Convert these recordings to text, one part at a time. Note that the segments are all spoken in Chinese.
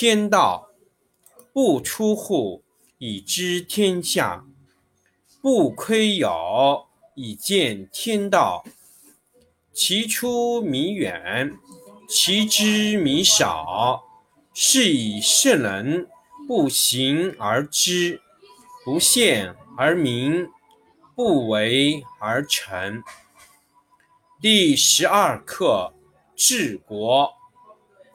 天道不出户，以知天下；不窥牖，以见天道。其出弥远，其知弥少。是以圣人不行而知，不见而明，不为而成。第十二课：治国。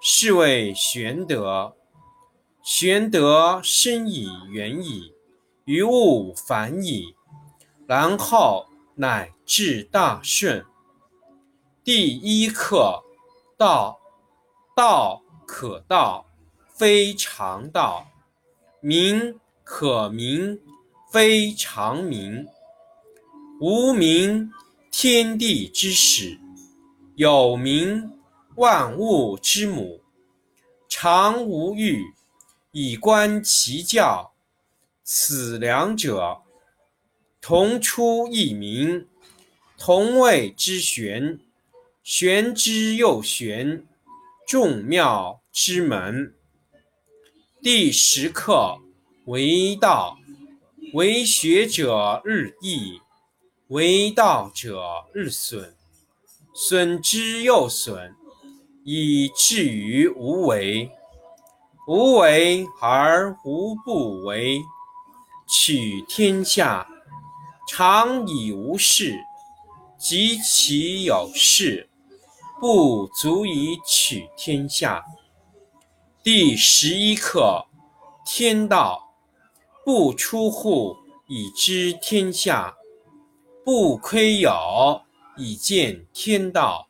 是谓玄德。玄德深以远矣，于物反矣，然后乃至大顺。第一课：道。道可道，非常道；名可名，非常名。无名，天地之始；有名。万物之母，常无欲，以观其教。此两者，同出异名，同谓之玄。玄之又玄，众妙之门。第十课：为道，为学者日益，为道者日损，损之又损。以至于无为。无为而无不为。取天下常以无事，及其有事，不足以取天下。第十一课：天道不出户，以知天下；不窥牖，以见天道。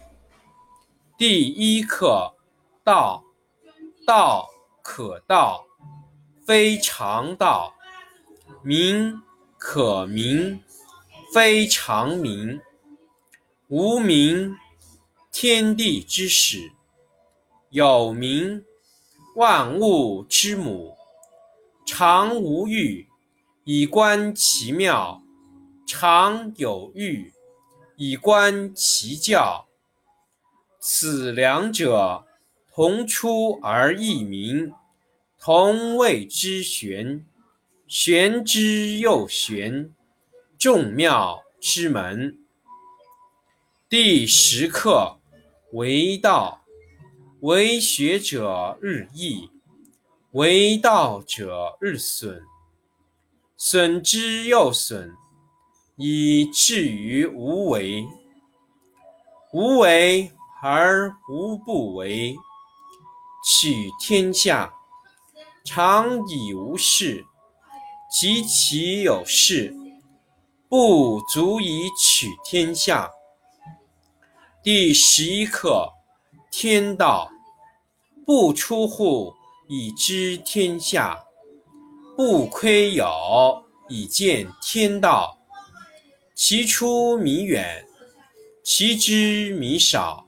第一课：道。道可道，非常道；名可名，非常名。无名，天地之始；有名，万物之母。常无欲，以观其妙；常有欲，以观其教。此两者，同出而异名，同谓之玄。玄之又玄，众妙之门。第十课：为道，为学者日益，为道者日损，损之又损，以至于无为。无为。而无不为。取天下常以无事，及其有事，不足以取天下。第十一课：天道不出户，以知天下；不窥牖，以见天道。其出弥远，其知弥少。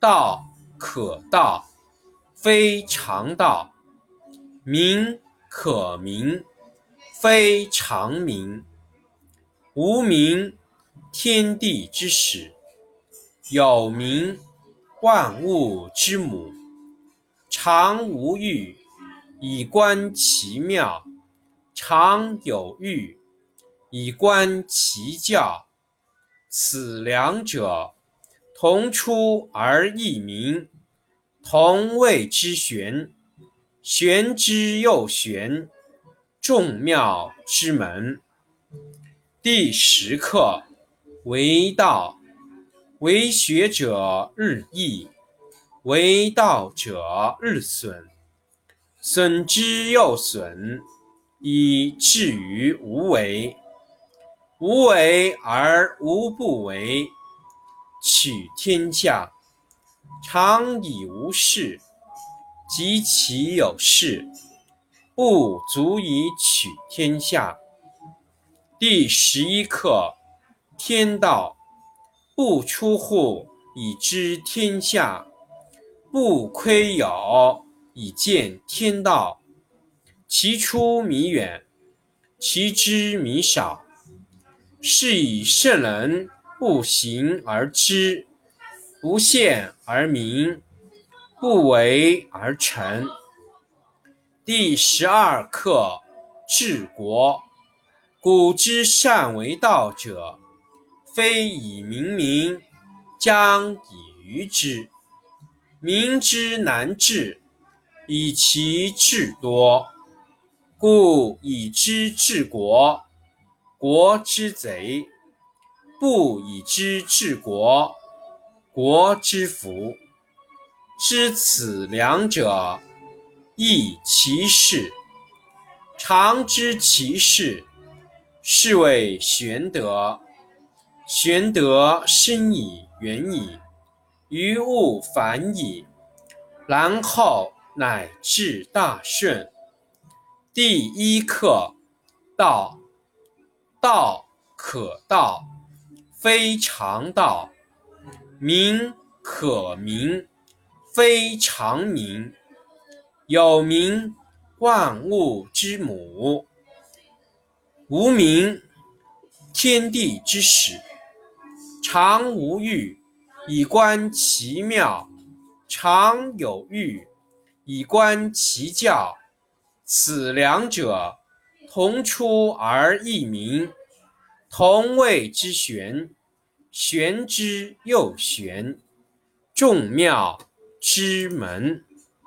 道可道，非常道；名可名，非常名。无名，天地之始；有名，万物之母。常无欲，以观其妙；常有欲，以观其教。此两者。同出而异名，同谓之玄。玄之又玄，众妙之门。第十课：为道，为学者日益，为道者日损，损之又损，以至于无为。无为而无不为。取天下常以无事，及其有事，不足以取天下。第十一课：天道不出户，以知天下；不窥牖，以见天道。其出弥远，其知弥少。是以圣人。不行而知，不见而明，不为而成。第十二课：治国。古之善为道者，非以明民，将以愚之。民之难治，以其智多。故以知治国，国之贼。不以知治国，国之福。知此两者，亦其事。常知其事，是谓玄德。玄德深矣，远矣，于物反矣，然后乃至大顺。第一课：道。道可道。非常道，名可名，非常名。有名，万物之母；无名，天地之始。常无欲，以观其妙；常有欲，以观其教。此两者，同出而异名。同谓之玄，玄之又玄，众妙之门。